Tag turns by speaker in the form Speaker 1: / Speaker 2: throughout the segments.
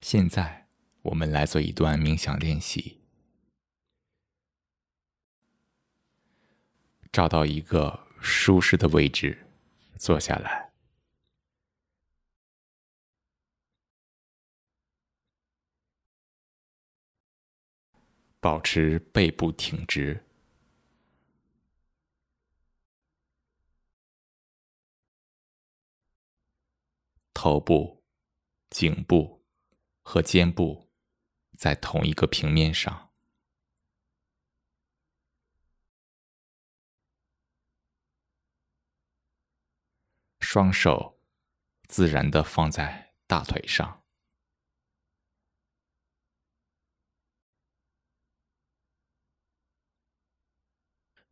Speaker 1: 现在，我们来做一段冥想练习。找到一个舒适的位置，坐下来，保持背部挺直，头部、颈部。和肩部在同一个平面上，双手自然的放在大腿上。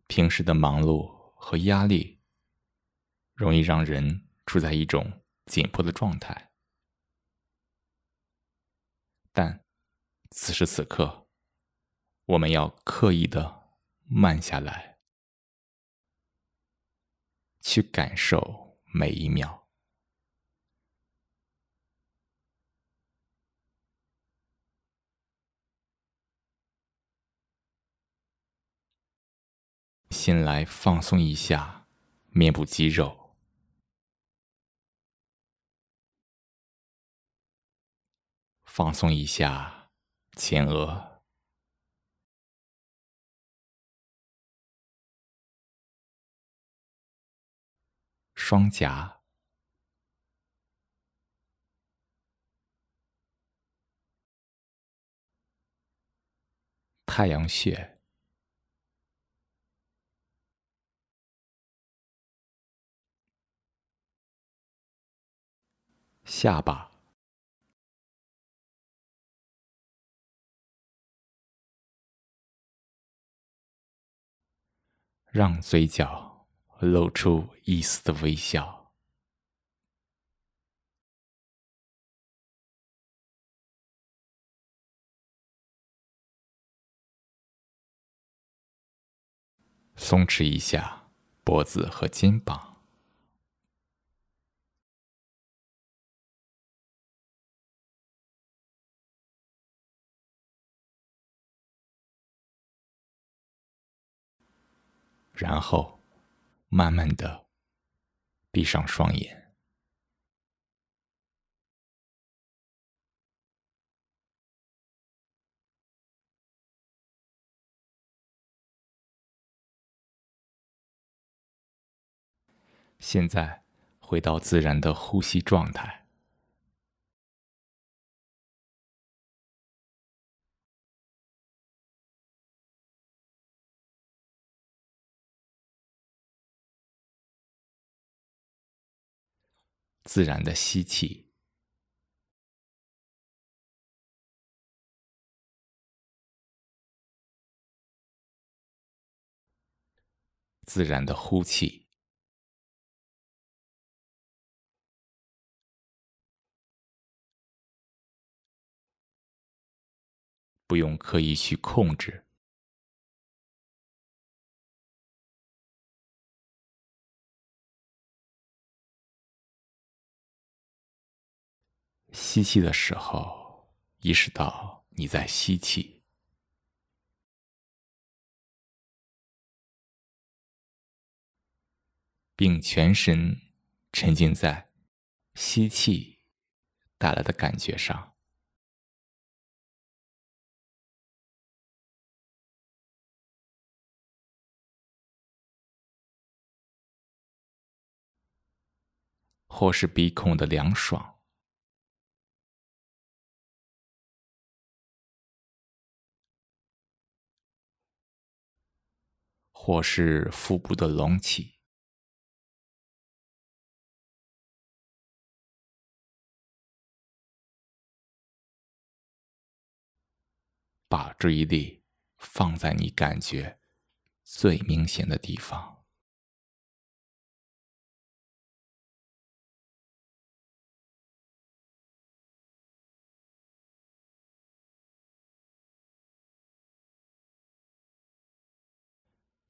Speaker 1: 平时的忙碌和压力，容易让人处在一种紧迫的状态。但此时此刻，我们要刻意的慢下来，去感受每一秒。先来放松一下面部肌肉。放松一下前额、双颊、太阳穴、下巴。让嘴角露出一丝的微笑，松弛一下脖子和肩膀，然后，慢慢的闭上双眼。现在，回到自然的呼吸状态。自然的吸气，自然的呼气，不用刻意去控制。吸气的时候，意识到你在吸气，并全身沉浸在吸气带来的感觉上，或是鼻孔的凉爽。或是腹部的隆起，把注意力放在你感觉最明显的地方，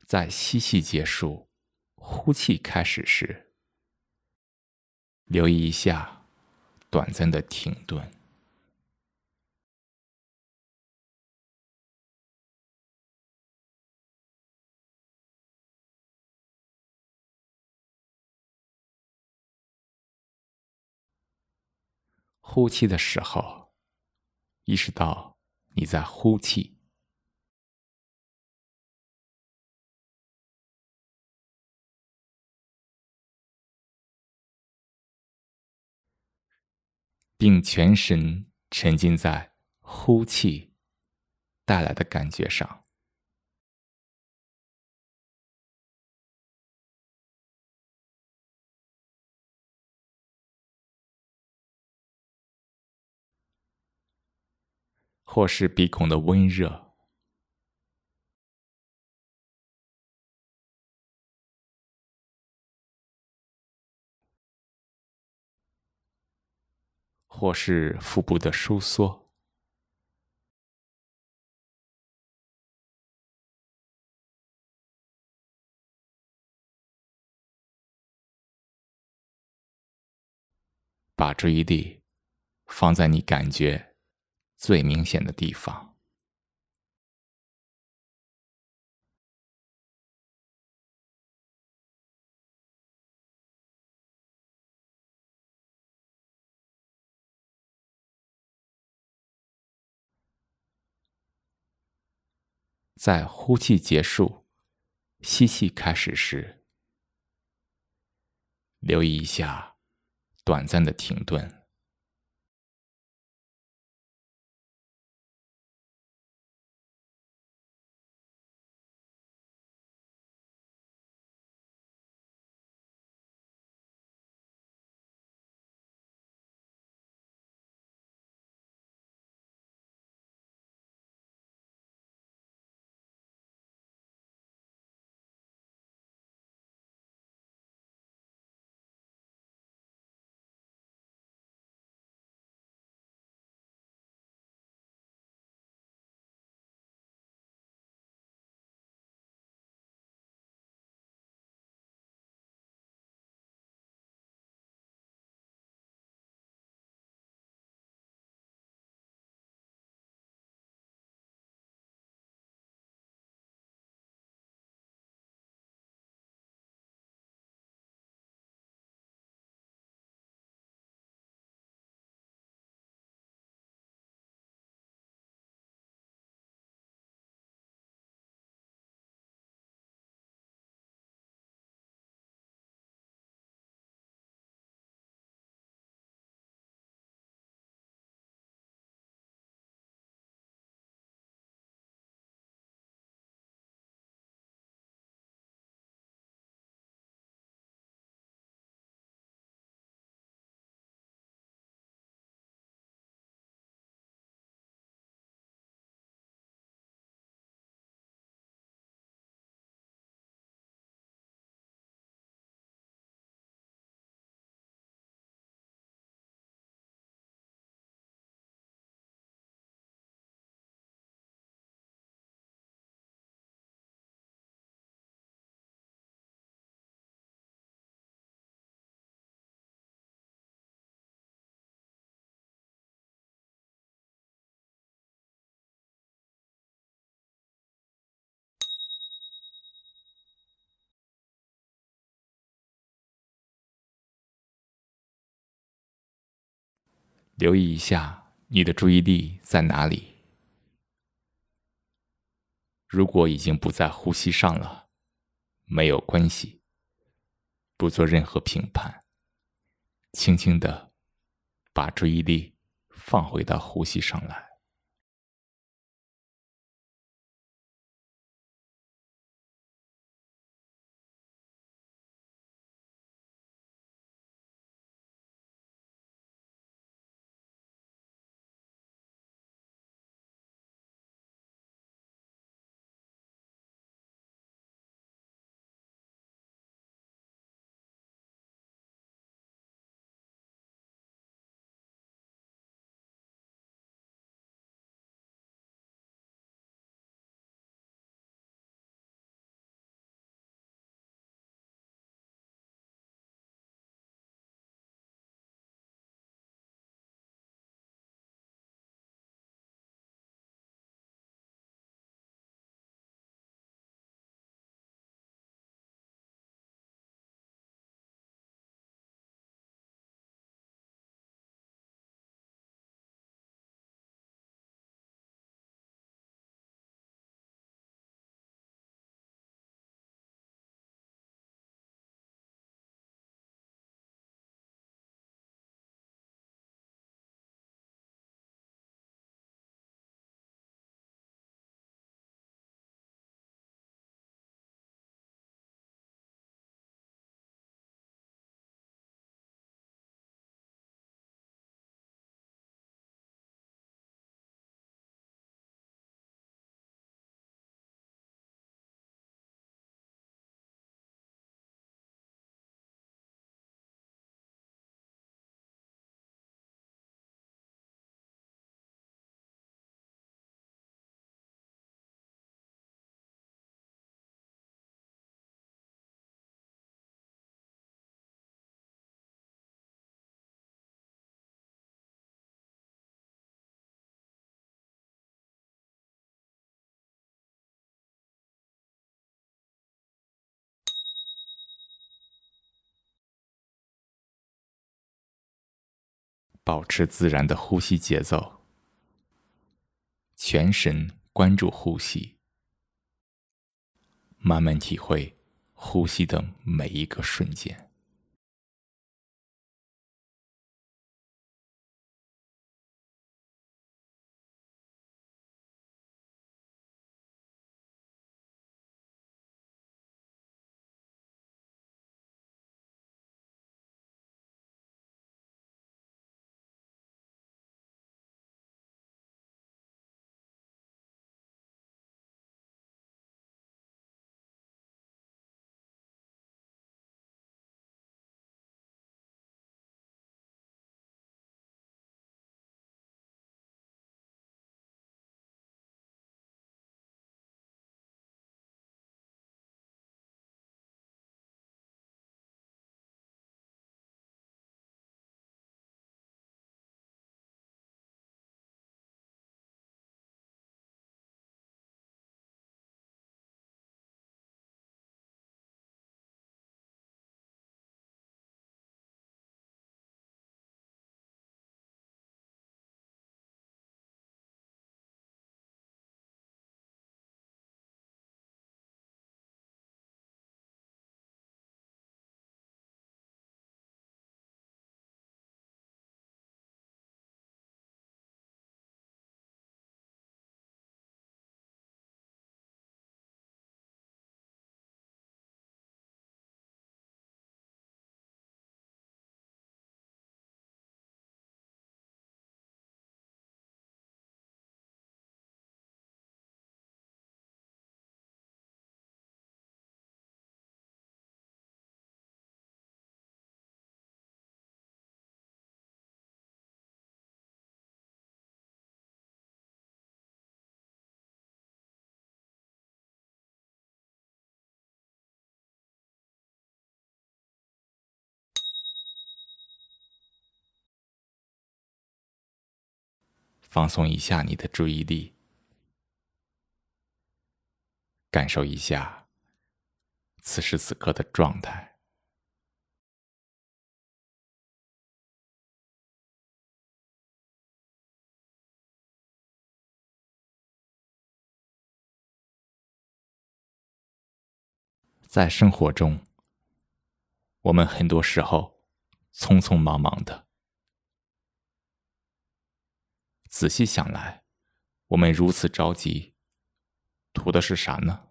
Speaker 1: 在吸气结束，呼气开始时。留意一下短暂的停顿。呼气的时候，意识到你在呼气。并全神沉浸在呼气带来的感觉上。或是鼻孔的温热，或是腹部的收缩，把注意力放在你感觉。最明显的地方，在呼气结束、吸气开始时，留意一下短暂的停顿。留意一下你的注意力在哪里。如果已经不在呼吸上了，没有关系，不做任何评判，轻轻的把注意力放回到呼吸上来。保持自然的呼吸节奏，全神关注呼吸，慢慢体会呼吸的每一个瞬间。放松一下你的注意力，感受一下此时此刻的状态。在生活中，我们很多时候匆匆忙忙的。仔细想来，我们如此着急，图的是啥呢？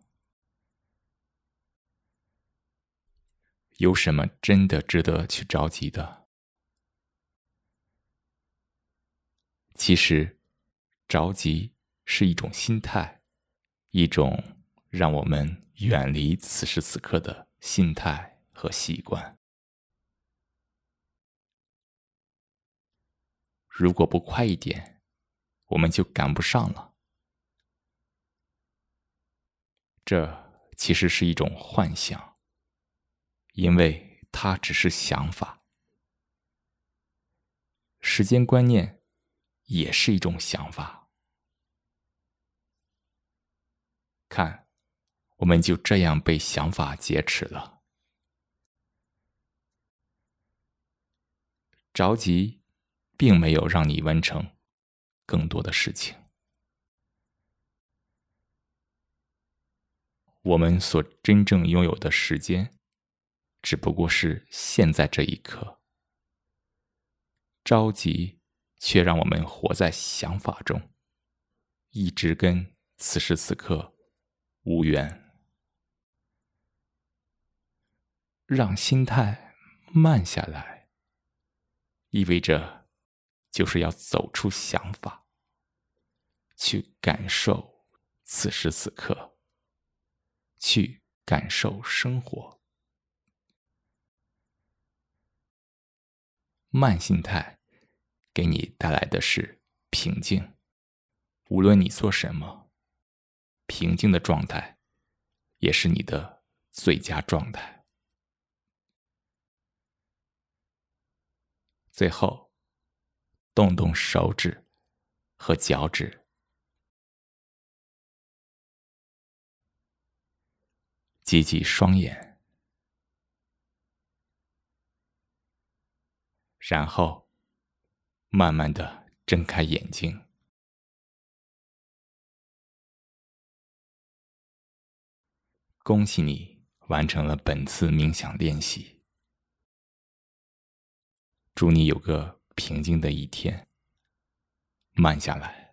Speaker 1: 有什么真的值得去着急的？其实，着急是一种心态，一种让我们远离此时此刻的心态和习惯。如果不快一点，我们就赶不上了。这其实是一种幻想，因为它只是想法。时间观念也是一种想法。看，我们就这样被想法劫持了。着急，并没有让你完成。更多的事情，我们所真正拥有的时间，只不过是现在这一刻。着急，却让我们活在想法中，一直跟此时此刻无缘。让心态慢下来，意味着。就是要走出想法，去感受此时此刻，去感受生活。慢心态给你带来的是平静，无论你做什么，平静的状态也是你的最佳状态。最后。动动手指和脚趾，挤挤双眼，然后慢慢的睁开眼睛。恭喜你完成了本次冥想练习。祝你有个平静的一天。慢下来。